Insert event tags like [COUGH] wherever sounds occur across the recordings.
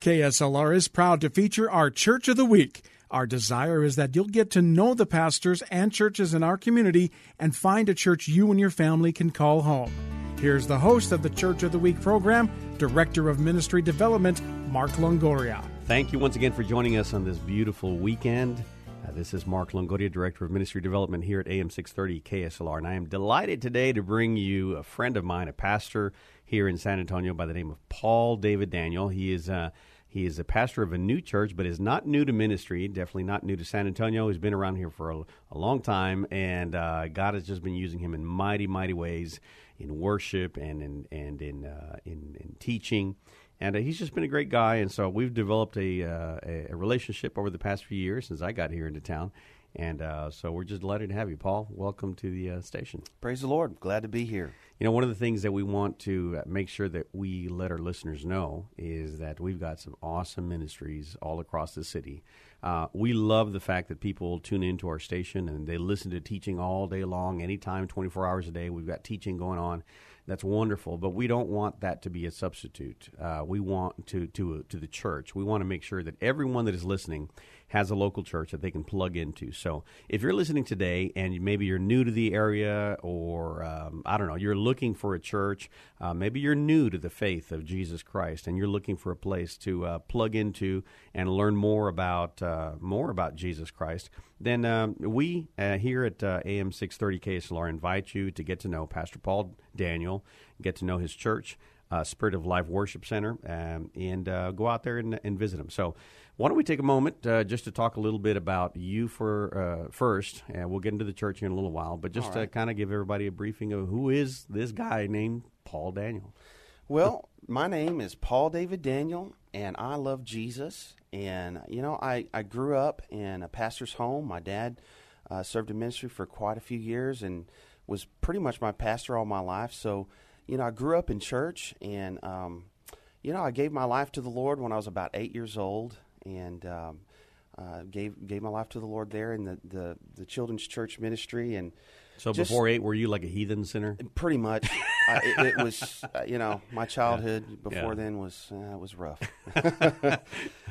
KSLR is proud to feature our Church of the Week. Our desire is that you'll get to know the pastors and churches in our community and find a church you and your family can call home. Here's the host of the Church of the Week program, Director of Ministry Development, Mark Longoria. Thank you once again for joining us on this beautiful weekend. This is Mark Longoria, Director of Ministry Development here at AM 630 KSLR, and I am delighted today to bring you a friend of mine, a pastor here in San Antonio by the name of Paul David Daniel. He is uh, he is a pastor of a new church, but is not new to ministry. Definitely not new to San Antonio. He's been around here for a, a long time, and uh, God has just been using him in mighty, mighty ways in worship and in and in uh, in, in, teaching. And uh, he's just been a great guy, and so we've developed a, uh, a relationship over the past few years since I got here into town. And uh, so we're just delighted to have you, Paul. Welcome to the uh, station. Praise the Lord. Glad to be here. You know, one of the things that we want to uh, make sure that we let our listeners know is that we've got some awesome ministries all across the city. Uh, we love the fact that people tune into our station and they listen to teaching all day long, anytime, 24 hours a day. We've got teaching going on. That's wonderful, but we don't want that to be a substitute. Uh, we want to to to the church. We want to make sure that everyone that is listening has a local church that they can plug into. So if you're listening today and maybe you're new to the area or um, I don't know, you're looking for a church, uh, maybe you're new to the faith of Jesus Christ and you're looking for a place to uh, plug into and learn more about uh, more about Jesus Christ, then um, we uh, here at uh, AM 630 KSLR invite you to get to know Pastor Paul Daniel, get to know his church. Uh, Spirit of Life Worship Center, um, and go out there and, and visit him. So, why don't we take a moment uh, just to talk a little bit about you for uh, first, and we'll get into the church here in a little while, but just right. to kind of give everybody a briefing of who is this guy named Paul Daniel. Well, my name is Paul David Daniel, and I love Jesus. And you know, I I grew up in a pastor's home. My dad uh, served in ministry for quite a few years and was pretty much my pastor all my life. So, you know, I grew up in church, and um, you know, I gave my life to the Lord when I was about eight years old and um, uh, gave gave my life to the Lord there in the, the, the children's church ministry. And so just, before eight, were you like a heathen sinner? Pretty much. I, it, it, was, uh, you know, my [LAUGHS] childhood yeah. before yeah. then was uh, was rough. [LAUGHS]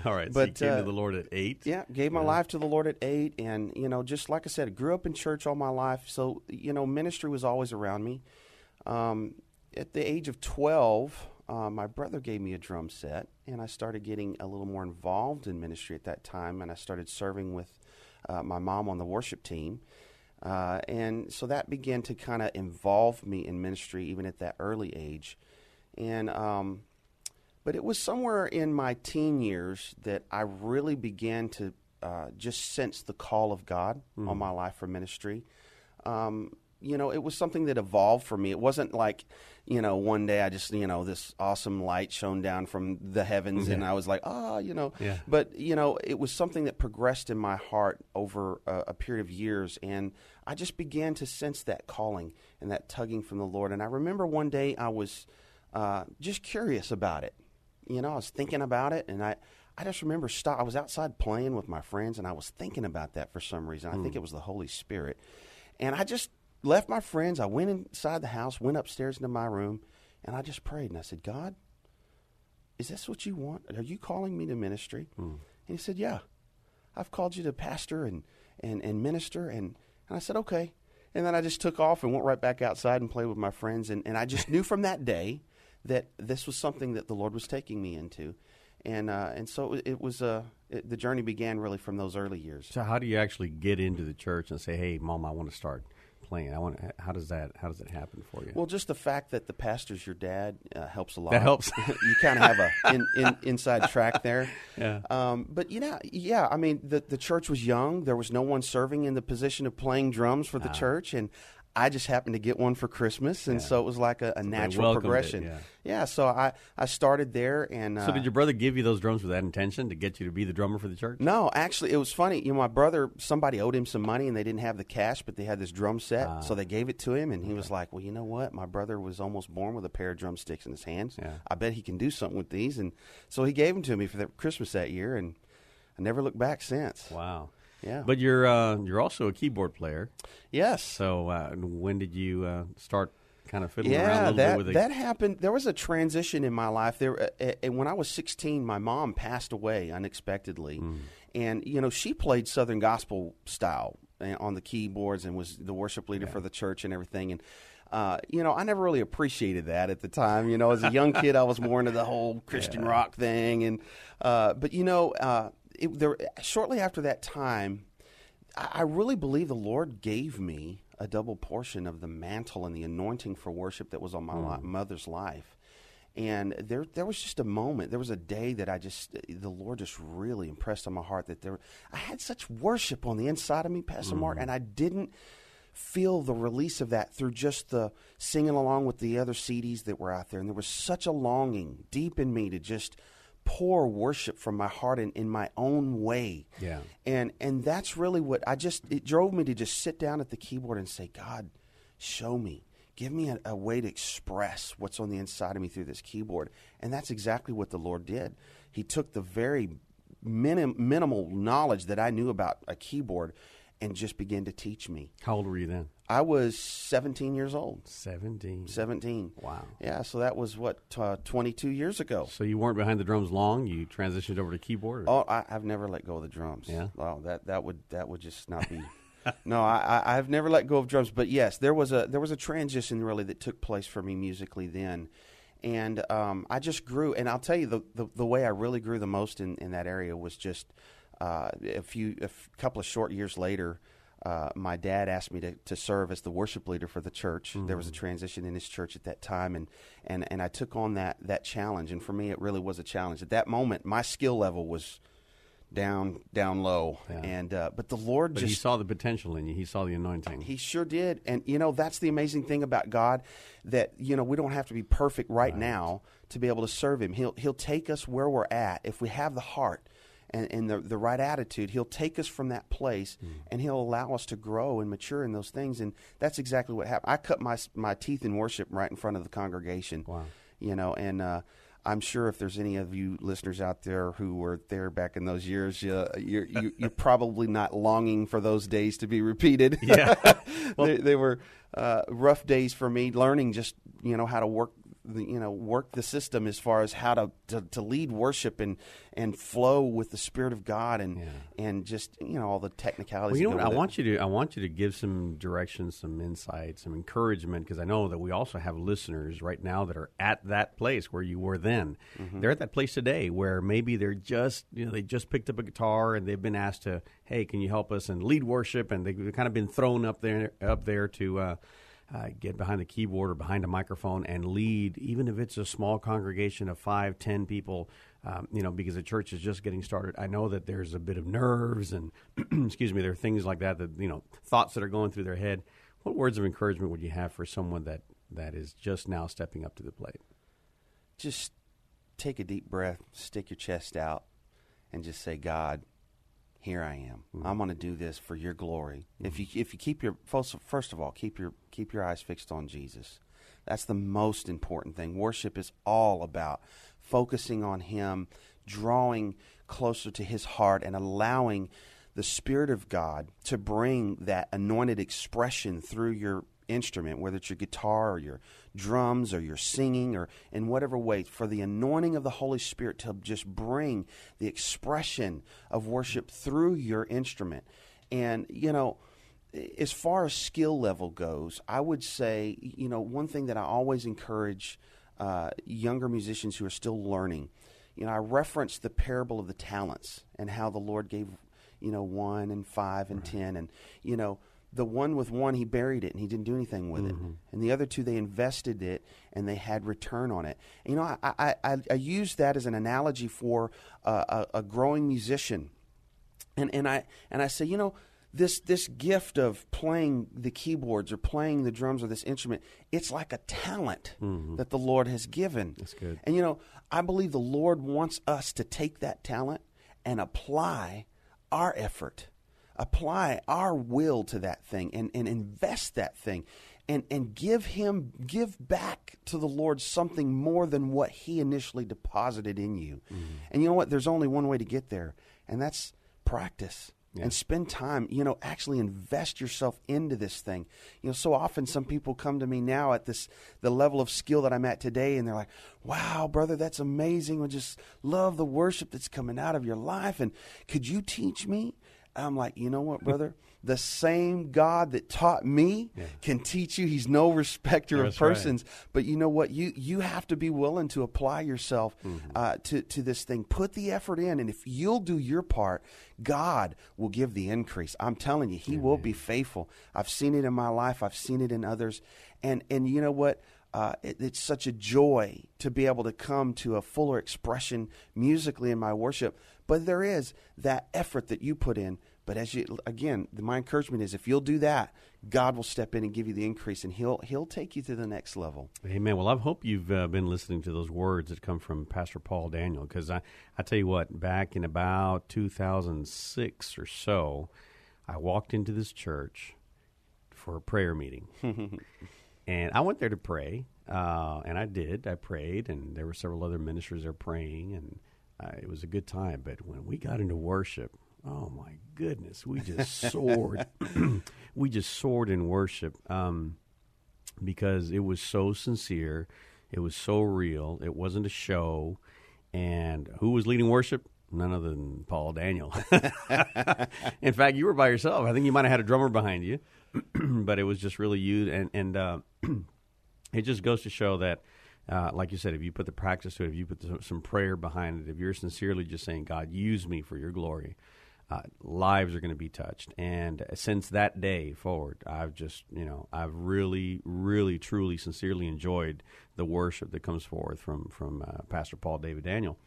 All right, but so you came to uh, the Lord at eight. Yeah, gave my yeah. life to the Lord at eight, and you know, just like I said, I grew up in church all my life, so you know, ministry was always around me. Um, at the age of twelve, uh, my brother gave me a drum set, and I started getting a little more involved in ministry at that time, and I started serving with uh, my mom on the worship team. Uh, and so that began to kind of involve me in ministry even at that early age. And, um, but it was somewhere in my teen years that I really began to uh, just sense the call of God mm. on my life for ministry. Um, you know, it was something that evolved for me. It wasn't like, you know, one day I just, you know, this awesome light shone down from the heavens and I was like, ah, oh, you know. Yeah. But, you know, it was something that progressed in my heart over a, a, period of years. And I just began to sense that calling and that tugging from the Lord. And I remember one day I was uh, just curious about it. You know, I was thinking about it and I, I just remember stop. I was outside playing with my friends and I was thinking about that for some reason. I think hmm. it was the Holy Spirit. And I just left my friends. I went inside the house, went upstairs into my room, and I just prayed. And I said, God, is this what you want? Are you calling me to ministry? Hmm. And he said, Yeah. I've called you to pastor and, and, and minister. And, and I said, Okay. And then I just took off and went right back outside and played with my friends. And, and I just knew from that day that this was something that the Lord was taking me into. And, uh, and so it, it was uh, it, the journey began really from those early years. So, how do you actually get into the church and say, Hey, mom, I want to start? Playing? I want. How does that? How does it happen for you? Well, just the fact that the pastor's your dad uh, helps a lot. That helps. [LAUGHS] you kind of have a in, in, inside track there. [LAUGHS] Yeah. Um, but you know, yeah. I mean, the the church was young. There was no one serving in the position of playing drums for the ah. church, and I just happened to get one for Christmas, and so it was like a, a natural welcomed it, progression. yeah. so I, I started there, and uh, So did your brother give you those drums with that intention to get you to be the drummer for the church? no, actually, it was funny. You know, my brother, somebody owed him some money, and they didn't have the cash, but they had this drum set, Ah. so they gave it to him, and he was like, "Well, you know what? My brother was almost born with a pair of drumsticks in his hands. Yeah. I bet he can do something with these." And so he gave them to me for Christmas that year, and I never looked back since. Wow. Yeah. But you're uh, you're also a keyboard player. Yes. So uh, when did you uh, start kind of fiddling around a Yeah, little that bit with it? that happened. There was a transition in my life. There, uh, uh, when I was 16, my mom passed away unexpectedly, Hmm. and you know she played Southern gospel style uh, on the keyboards and was the worship leader for the church and everything. And uh, you know, I never really appreciated that at the time. You know, as a young kid, I was more into the whole Christian [LAUGHS] rock thing, and uh, but you know, uh, it, there shortly after that time. I I really believe the Lord gave me a double portion of the mantle and the anointing for worship that was on my li- hmm. mother's life. And there, there was just a moment. There was a day that I just, the Lord just really impressed on my heart that there, I had such worship on the inside of me, Pastor Mark, hmm. and I didn't feel the release of that through just the singing along with the other CDs that were out there. And there was such a longing deep in me to just pour worship from my heart in, in my own way. Yeah. And and that's really what I just it drove me to just sit down at the keyboard and say, God, show me. Give me a, a way to express what's on the inside of me through this keyboard. And that's exactly what the Lord did. He took the very minim, minimal knowledge that I knew about a keyboard and just began to teach me. How old were you then? I was 17 years old. Seventeen. 17. Wow. Yeah, so that was what, uh, 22 years ago. So you weren't behind the drums long. You transitioned over to keyboard. Oh, I, I've never let go of the drums. Yeah? Oh, that that would that would just not be. [LAUGHS] no, I, I I've never let go of drums. But yes, there was a there was a transition really that took place for me musically then, and um, I just grew. And I'll tell you the, the the way I really grew the most in in that area was just uh, a few a couple of short years later. Uh, my dad asked me to, to serve as the worship leader for the church. There was a transition in his church at that time, and, and, and I took on that that challenge. And for me, it really was a challenge. At that moment, my skill level was down down low, Yeah. and uh, but the Lord but just he saw the potential in you. He saw the anointing. he sure did. And, you know, that's the amazing thing about God that, you know, we don't have to be perfect right, now to be able to serve Him. He'll, he'll take us where we're at. If we have the heart and, and the, the right attitude, He'll take us from that place Hmm. and He'll allow us to grow and mature in those things. And that's exactly what happened. I cut my, my teeth in worship right in front of the congregation. Wow. You know, and, uh, I'm sure if there's any of you listeners out there who were there back in those years, uh, you're, you, you're [LAUGHS] probably not longing for those days to be repeated. Yeah. [LAUGHS] they, they were uh, rough days for me, learning just you know how to work you know work the system as far as how to to, to lead worship and and flow with the spirit of God and and just you know all the technicalities. Well, you know what? I want you to I want you to give some direction, some insight, some encouragement because I know that we also have listeners right now that are at that place where you were then. Mm-hmm. They're at that place today where maybe they're just you know they just picked up a guitar and they've been asked to hey can you help us and lead worship and they've kind of been thrown up there up there to. Uh, uh, get behind the keyboard or behind a microphone and lead, even if it's a small congregation of five, ten people, um, you know, because the church is just getting started. I know that there's a bit of nerves and, [CLEARS THROAT] excuse me, there are things like that that, you know, thoughts that are going through their head. What words of encouragement would you have for someone that, that is just now stepping up to the plate? just take a deep breath, stick your chest out, and just say, God, here I am. Mm-hmm. I'm going to do this for your glory. If you if you keep your first, first of all, keep your keep your eyes fixed on Jesus. That's the most important thing. Worship is all about focusing on him, drawing closer to his heart and allowing the spirit of God to bring that anointed expression through your instrument, whether it's your guitar or your drums or your singing or in whatever way, for the anointing of the Holy Spirit to just bring the expression of worship through your instrument. And, you know, as far as skill level goes, I would say, you know, one thing that I always encourage uh, younger musicians who are still learning, you know, I reference the parable of the talents and how the Lord gave, you know, one and five and ten. And, you know, the one with one, he buried it and he didn't do anything with it. And the other two, they invested it and they had return on it. You know, I, I, I, I use that as an analogy for uh, a, a growing musician and and I and I say, you know, this this gift of playing the keyboards or playing the drums or this instrument, it's like a talent that the Lord has given. Mm-hmm. That's good. And you know, I believe the Lord wants us to take that talent and apply our effort, apply our will to that thing and, and invest that thing and, and give him give back to the Lord something more than what he initially deposited in you. Mm-hmm. And you know what? There's only one way to get there, and that's practice and spend time you know actually invest yourself into this thing you know so often some people come to me now at this the level of skill that i'm at today and they're like wow brother that's amazing i just love the worship that's coming out of your life and could you teach me i'm like you know what [LAUGHS] brother? The same god that taught me can teach you. He's no respecter That's of right. persons. But you know what? You you have to be willing to apply yourself Mm-hmm. uh, to to this thing. Put the effort in and if you'll do your part god will give the increase. I'm telling you he will be faithful. I've seen it in my life. I've seen it in others. And and you know what? Uh, it, it's such a joy to be able to come to a fuller expression musically in my worship but there is that effort that you put in but as you again, the- my encouragement is if you'll do that, God will step in and give you the increase, and He'll He'll take you to the next level. Amen. Well, I hope you've uh, been listening to those words that come from Pastor Paul Daniel, because I, I tell you what, back in about 2006 or so, I walked into this church for a prayer meeting. [LAUGHS] and I went there to pray, uh, and I did. I prayed, and there were several other ministers there praying, and uh, it was a good time. But when we got into worship, oh my goodness, we just soared. [LAUGHS] [CLEARS THROAT] we just soared in worship. Um, because it was so sincere, it was so real, it wasn't a show. And who was leading worship? None other than Paul Daniel. [LAUGHS] In fact, you were by yourself. I think you might have had a drummer behind you, [CLEARS THROAT] but it was just really you. And and uh, [CLEARS THROAT] it just goes to show that, uh, like you said, if you put the practice to it, if you put the, some prayer behind it, if you're sincerely just saying, "God, use me for Your glory," uh, lives are going to be touched. And since that day forward, I've just, you know, I've really, really, truly, sincerely enjoyed the worship that comes forth from from uh, Pastor Paul David Daniel.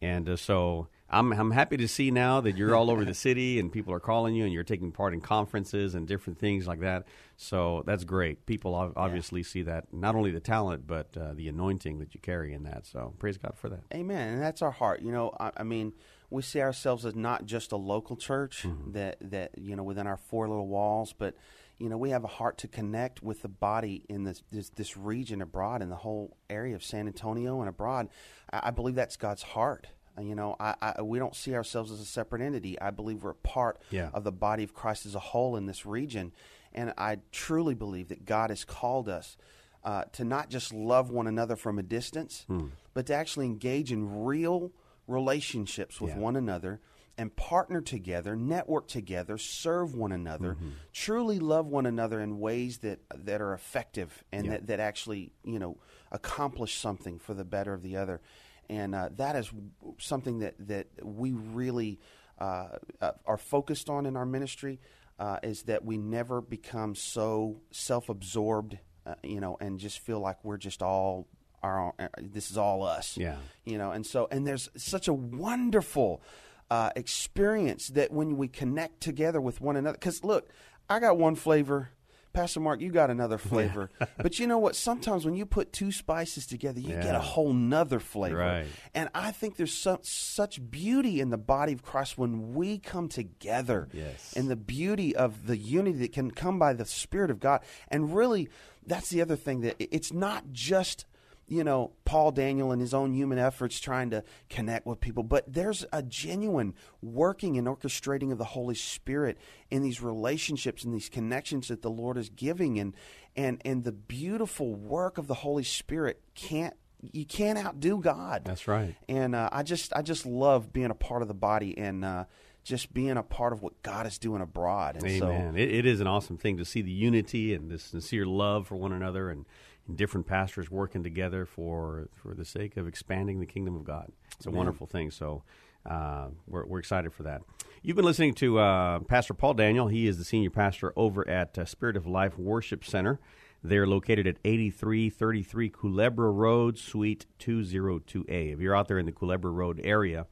And uh, so I'm I'm happy to see now that you're all over the [LAUGHS] city and people are calling you and you're taking part in conferences and different things like that. So that's great. People ob- obviously see that not only the talent but uh, the anointing that you carry in that. So praise God for that. Amen. And that's our heart. You know, I, I mean, we see ourselves as not just a local church that that you know within our four little walls, but you know we have a heart to connect with the body in this this, this region abroad in the whole area of San Antonio and abroad. I, I believe that's God's heart. Uh, You know, I, I, we don't see ourselves as a separate entity. I believe we're a part Yeah. of the body of Christ as a whole in this region, and I truly believe that God has called us uh, to not just love one another from a distance, but to actually engage in real relationships with Yeah. one another and partner together, network together, serve one another, truly love one another in ways that that are effective and Yeah. that, that actually you know accomplish something for the better of the other, and uh, that is something that that we really uh, uh, are focused on in our ministry. Uh, is that we never become so self-absorbed, uh, you know, and just feel like we're just all our uh, this is all us Yeah. you know and so and there's such a wonderful uh, experience that when we connect together with one another because look i got one flavor pastor mark you got another flavor. [LAUGHS] But you know what? Sometimes when you put two spices together you get a whole nother flavor. Right. and i think there's su- such beauty in the body of christ when we come together Yes. and the beauty of the unity that can come by the spirit of god. And really that's the other thing that it's not just you know, Paul Daniel and his own human efforts trying to connect with people, but there's a genuine working and orchestrating of the Holy Spirit in these relationships and these connections that the Lord is giving, and and and the beautiful work of the Holy Spirit can't you can't outdo God. That's right. And uh, I just I just love being a part of the body and uh, just being a part of what God is doing abroad. And Amen. so it, it is an awesome thing to see the unity and the sincere love for one another and, and different pastors working together for for the sake of expanding the kingdom of God. It's a wonderful thing. So uh, we're, we're excited for that. You've been listening to uh, Pastor Paul Daniel. He is the senior pastor over at uh, Spirit of Life Worship Center. They're located at 8333 Culebra Road, Suite 202A. If you're out there in the Culebra Road area,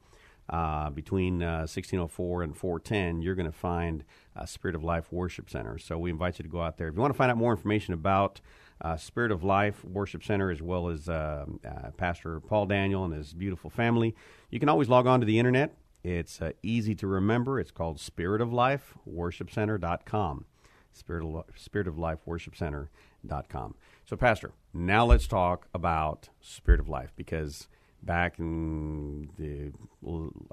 uh, between uh, 1604 and 410, you're going to find uh, Spirit of Life Worship Center. So we invite you to go out there. If you want to find out more information about uh, Spirit of Life Worship Center, as well as uh, uh, Pastor Paul Daniel and his beautiful family, you can always log on to the internet. It's uh, easy to remember. It's called Spirit of Life Worship Center.com. Spirit of, Spirit of Life Worship Center.com. So, Pastor, now let's talk about Spirit of Life because back in the,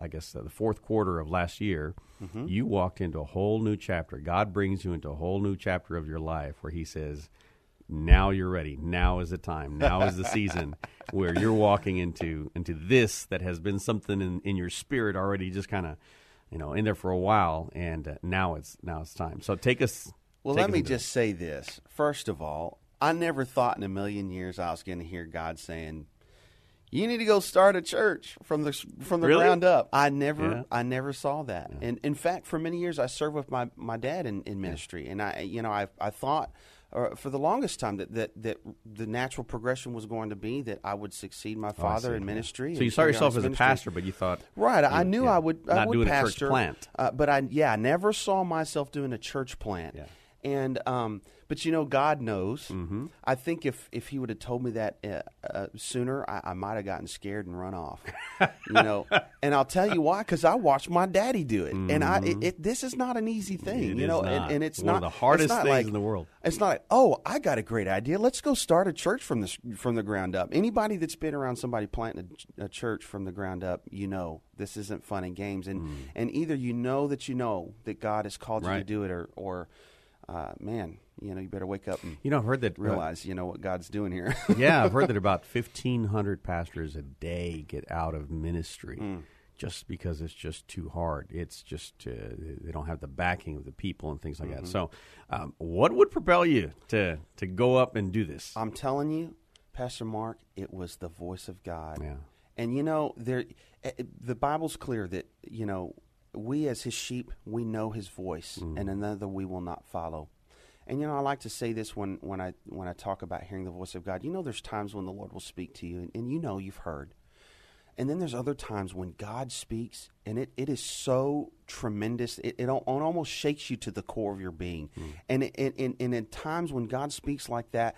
I guess, the fourth quarter of last year, mm-hmm. you walked into a whole new chapter. God brings you into a whole new chapter of your life where He says, now you're ready. Now is the time. Now is the season [LAUGHS] where you're walking into into this that has been something in, in your spirit already, just kind of, you know, in there for a while, and uh, now it's now it's time. So take us. Well, take let us me just say this. First of all, I never thought in a million years I was going to hear God saying, "You need to go start a church from the from the Really? ground up." I never Yeah. I never saw that. And in fact, for many years I served with my, my dad in, in ministry, and I you know I I thought. Or for the longest time, that, that, that the natural progression was going to be that I would succeed my Oh, father see. in ministry. So you saw yourself as a pastor, but you thought Right, I knew yeah, I would. I not would doing a church pastor, plant. Uh, but I, yeah, I never saw myself doing a church plant. Yeah. And um, but you know, God knows. Mm-hmm. I think if if He would have told me that uh, uh, sooner, I, I might have gotten scared and run off. you know, [LAUGHS] and I'll tell you why, because I watched my daddy do it, and I it, it, this is not an easy thing. Mm-hmm. It you know, and, and it's One not of the hardest not things like- in the world. It's not like, oh, I got a great idea. Let's go start a church from the from the ground up. Anybody that's been around somebody planting a, a church from the ground up, you know this isn't fun and games. And and either you know that you know that God has called you to Mm. Do it, or or uh, man, you know, you better wake up and You know, I've heard that. uh, realize you know what God's doing here. [LAUGHS] yeah, I've heard that [LAUGHS] about fifteen hundred pastors a day get out of ministry Hmm. just because it's just too hard. It's just uh, they don't have the backing of the people and things like Mm-hmm. that. So, um, what would propel you to to go up and do this? I'm telling you, Pastor Mark, it was the voice of God. Yeah. And you know, there, eh, eh, the Bible's clear that you know we as His sheep, we know His voice, mm. and another we will not follow. And you know, I like to say this when, when I when I talk about hearing the voice of God. You know, there's times when the Lord will speak to you, and, and you know you've heard. And then there's other times when God speaks, and it, it is so tremendous. It, it, it almost shakes you to the core of your being. Mm. And, it, and, and, and in times when God speaks like that,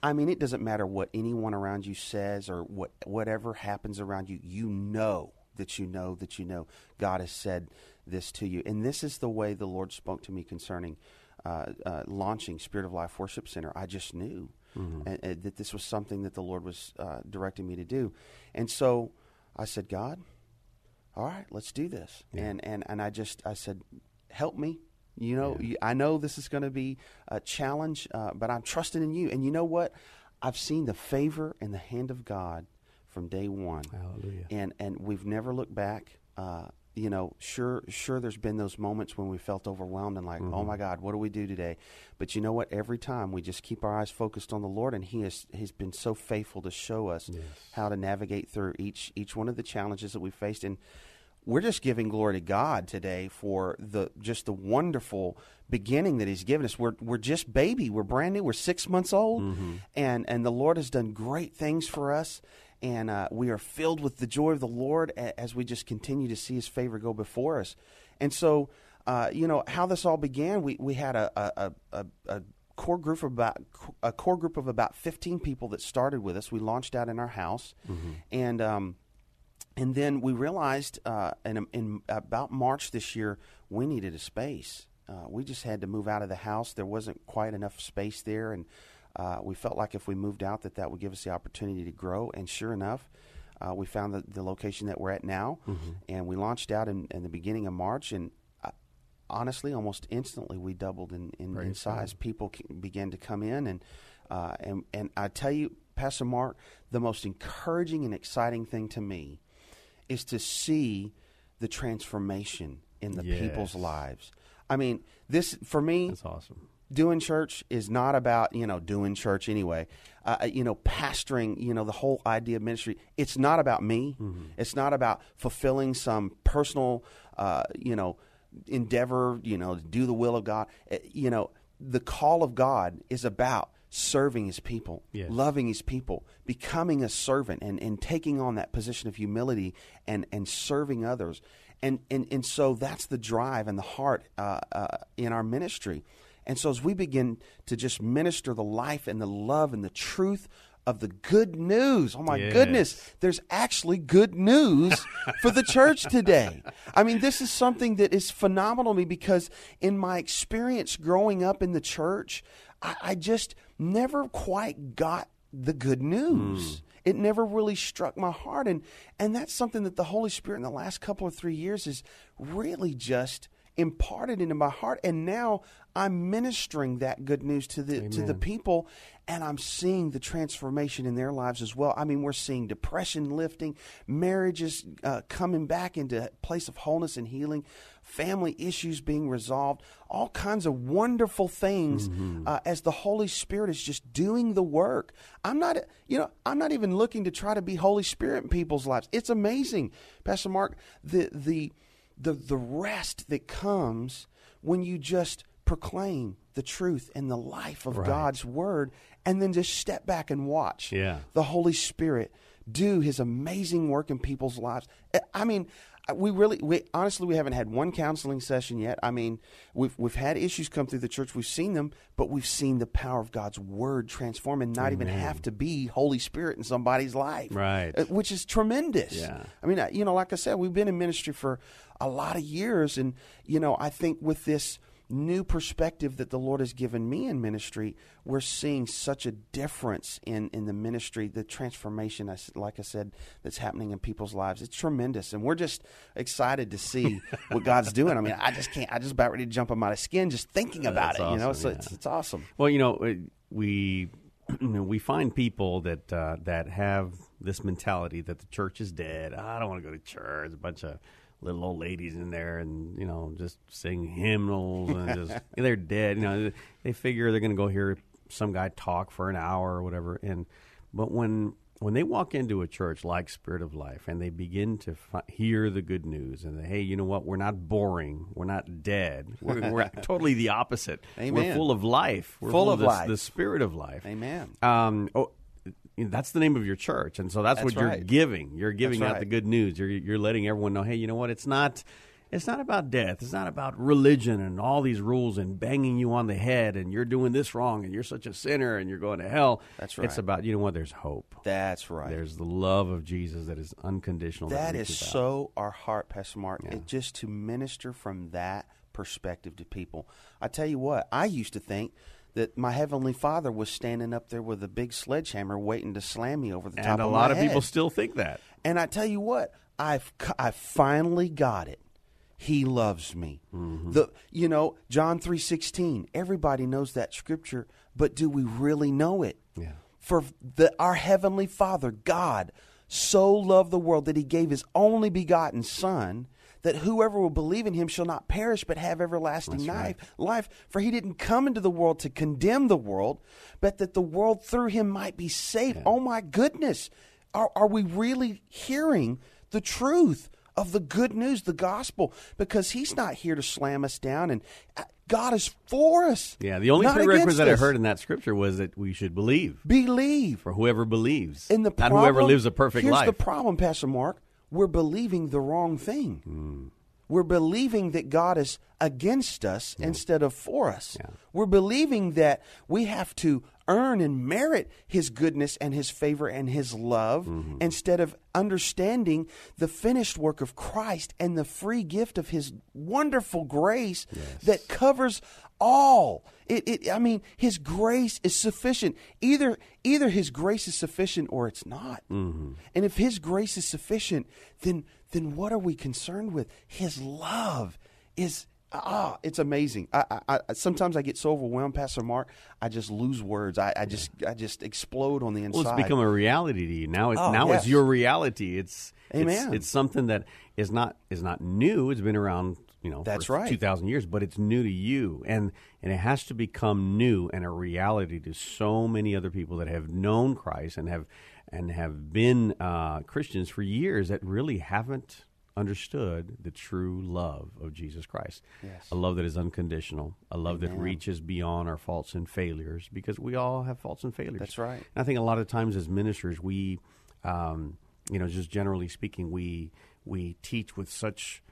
I mean, it doesn't matter what anyone around you says or what whatever happens around you. You know that you know that you know God has said this to you, and this is the way the Lord spoke to me concerning uh, uh, launching Spirit of Life Worship Center. I just knew and, and that this was something that the Lord was uh, directing me to do, and so I said, God, all right, let's do this. And and and I just I said, help me. You know, you, I know this is going to be a challenge, uh, but I'm trusting in you. And you know what? I've seen the favor and the hand of God from day one. Hallelujah. And and we've never looked back. Uh, you know, sure, sure. There's been those moments when we felt overwhelmed and like, oh my God, what do we do today? But you know what? Every time we just keep our eyes focused on the Lord, and He has He's been so faithful to show us how to navigate through each each one of the challenges that we faced. And we're just giving glory to God today for the just the wonderful beginning that He's given us. We're we're just baby. We're brand new. We're six months old, and and the Lord has done great things for us. And uh, we are filled with the joy of the Lord as we just continue to see His favor go before us. And so, uh, you know, how this all began, we, we had a, a, a, a core group of about a core group of about 15 people that started with us. We launched out in our house, and um, and then we realized uh, in, in about March this year we needed a space. Uh, we just had to move out of the house. There wasn't quite enough space there, and uh, we felt like if we moved out, that that would give us the opportunity to grow. And sure enough, uh, we found the, the location that we're at now, and we launched out in, in the beginning of March. And uh, honestly, almost instantly, we doubled in, in, in size. People c- began to come in, and uh, and and I tell you, Pastor Mark, the most encouraging and exciting thing to me is to see the transformation in the people's lives. I mean, this for me That's awesome. Doing church is not about you know doing church anyway uh, you know pastoring you know the whole idea of ministry it's not about me it's not about fulfilling some personal uh, you know endeavor you know to do the will of god Uh, you know the call of god is about serving his people, Yes. loving his people, becoming a servant and, and taking on that position of humility and, and serving others. And, and, and so that's the drive and the heart uh, uh, in our ministry. And so as we begin to just minister the life and the love and the truth of the good news, oh my Yes. goodness, there's actually good news for the church today. I mean, this is something that is phenomenal to me because in my experience growing up in the church, I, I just never quite got the good news. Hmm. It never really struck my heart, and and that's something that the Holy Spirit in the last couple of three years is really just imparted into my heart, and now I'm ministering that good news to the to the people, and I'm seeing the transformation in their lives as well. I mean, we're seeing depression lifting, marriages uh, coming back into a place of wholeness and healing, family issues being resolved, all kinds of wonderful things uh, as the Holy Spirit is just doing the work. I'm not, you know, I'm not even looking to try to be Holy Spirit in people's lives. It's amazing, Pastor Mark, the the the the rest that comes when you just proclaim the truth and the life of God's word and then just step back and watch Yeah. the Holy Spirit do his amazing work in people's lives. I mean, we really we honestly we haven't had one counseling session yet. I mean, we've we've had issues come through the church. We've seen them, but we've seen the power of God's word transform and not even have to be Holy Spirit in somebody's life. Right. Uh, Which is tremendous. Yeah. I mean, you know, like I said, we've been in ministry for a lot of years, and you know, I think with this new perspective that the Lord has given me in ministry, we're seeing such a difference in in the ministry, the transformation. Like I said, that's happening in people's lives. It's tremendous, and we're just excited to see [LAUGHS] what God's doing. I mean, I just can't. I just about ready to jump on my skin just thinking about That's it. You know, so yeah. it's it's awesome. Well, you know, uh, we [CLEARS THROAT] you know, we find people that uh, that have this mentality that the church is dead. I don't want to go to church. A bunch of little old ladies in there, and you know, just sing hymnals and just [LAUGHS] they're dead. You know, they figure they're going to go hear some guy talk for an hour or whatever. And but when when they walk into a church like Spirit of Life and they begin to fi- hear the good news and they hey, you know what? We're not boring. We're not dead. We're, we're [LAUGHS] totally the opposite. Amen. We're full of life. We're Full full, of the, life. the spirit of life. Amen. Um, oh, that's the name of your church, and so that's, That's what you're giving. You're giving That's out right. the good news. You're you're letting everyone know, hey, you know what? It's not. It's not about death. It's not about religion and all these rules and banging you on the head and you're doing this wrong and you're such a sinner and you're going to hell. That's right. It's about you know what? There's hope. That's right. There's the love of Jesus that is unconditional. That is reaches out. so our heart, Pastor Mark. It, just to minister from that perspective to people. I tell you what, I used to think that my heavenly Father was standing up there with a big sledgehammer, waiting to slam me over the top And a lot of people still think that. And I tell you what, I've I finally got it. He loves me. Mm-hmm. The you know John three sixteen. Everybody knows that scripture, but do we really know it? Yeah. For the our heavenly Father God so loved the world that He gave His only begotten Son, that whoever will believe in Him shall not perish but have everlasting life. Life. For He didn't come into the world to condemn the world, but that the world through Him might be saved. Oh my goodness! Are, are we really hearing the truth of the good news, the gospel? Because He's not here to slam us down, and uh, God is for us. Yeah, the only not prerequisite I heard in that scripture was that we should believe. Believe. For whoever believes, And the not problem, whoever lives a perfect here's life. the problem, Pastor Mark. We're believing the wrong thing. Hmm. We're believing that God is against us instead of for us. Yeah. We're believing that we have to earn and merit His goodness and His favor and His love Mm-hmm. instead of understanding the finished work of Christ and the free gift of His wonderful grace that covers all. It, it, I mean, His grace is sufficient. Either, either His grace is sufficient or it's not. Mm-hmm. And if His grace is sufficient, then then what are we concerned with? His love is ah, it's amazing. I, I, I sometimes I get so overwhelmed, Pastor Mark, I just lose words. I, I just I just explode on the inside. Well, it's become a reality to you now. It, Oh, now yes. it's your reality. It's Amen. It's, it's something that is not is not new. It's been around, you know, That's for right. two thousand years, but it's new to you, and and it has to become new and a reality to so many other people that have known Christ and have and have been uh, Christians for years that really haven't understood the true love of Jesus Christ. Yes. A love that is unconditional, a love that reaches beyond our faults and failures because we all have faults and failures. That's right. And I think a lot of times as ministers, we, um, you know, just generally speaking, we we teach with such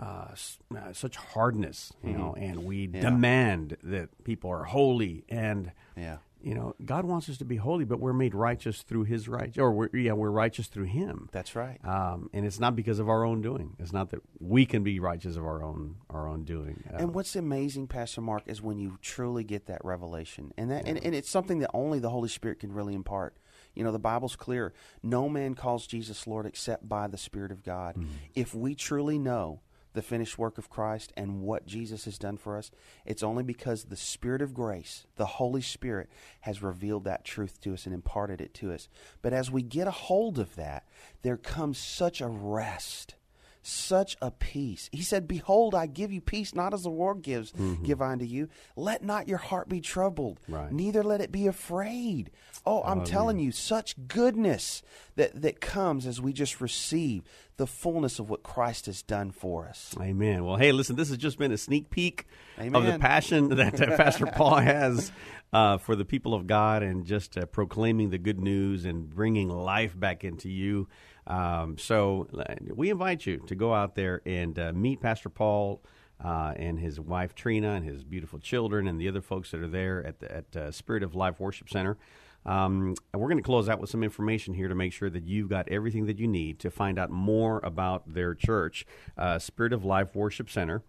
uh, uh, such hardness, you know, and we Mm-hmm. Yeah. demand that people are holy and Yeah. you know, God wants us to be holy, but we're made righteous through His right, or we're, yeah, we're righteous through Him. That's right. Um, and it's not because of our own doing. It's not that we can be righteous of our own our own doing. Uh, And what's amazing, Pastor Mark, is when you truly get that revelation, and that, and, and it's something that only the Holy Spirit can really impart. You know, the Bible's clear: no man calls Jesus Lord except by the Spirit of God. If we truly know the finished work of Christ and what Jesus has done for us, it's only because the Spirit of grace, the Holy Spirit, has revealed that truth to us and imparted it to us. But as we get a hold of that, there comes such a rest such a peace. He said, Behold, I give you peace, not as the world gives, give unto you. Let not your heart be troubled, Right. neither let it be afraid. Oh, I'm telling you, such goodness that, that comes as we just receive the fullness of what Christ has done for us. Amen. Well, hey, listen, this has just been a sneak peek of the passion [LAUGHS] that uh, Pastor [LAUGHS] Paul has uh, for the people of God and just uh, proclaiming the good news and bringing life back into you. Um, so we invite you to go out there and uh, meet Pastor Paul. Uh, and his wife Trina and his beautiful children and the other folks that are there at the, at uh, Spirit of Life Worship Center. Um, we're going to close out with some information here to make sure that you've got everything that you need to find out more about their church, uh, Spirit of Life Worship Center.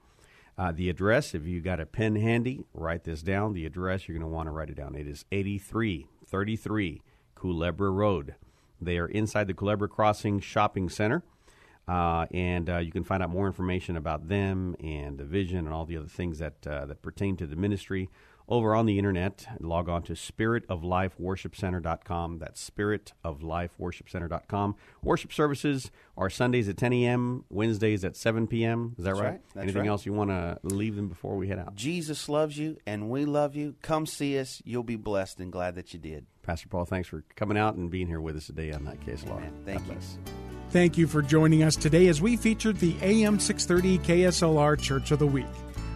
Uh, the address, if you've got a pen handy, write this down. The address, you're going to want to write it down. It is 8333 Culebra Road. They are inside the Culebra Crossing Shopping Center. Uh, and uh, you can find out more information about them and the vision and all the other things that uh, that pertain to the ministry over on the internet. Log on to spiritoflifeworshipcenter.com. That's spiritoflifeworshipcenter.com. Worship services are Sundays at 10 a.m., Wednesdays at 7 p.m. Is that That's right? right. That's Anything right. else you want to leave them before we head out? Jesus loves you, and we love you. Come see us. You'll be blessed and glad that you did. Pastor Paul, thanks for coming out and being here with us today on that KSLR. Amen. Thank God you. bless. Thank you for joining us today as we featured the AM 630 KSLR Church of the Week.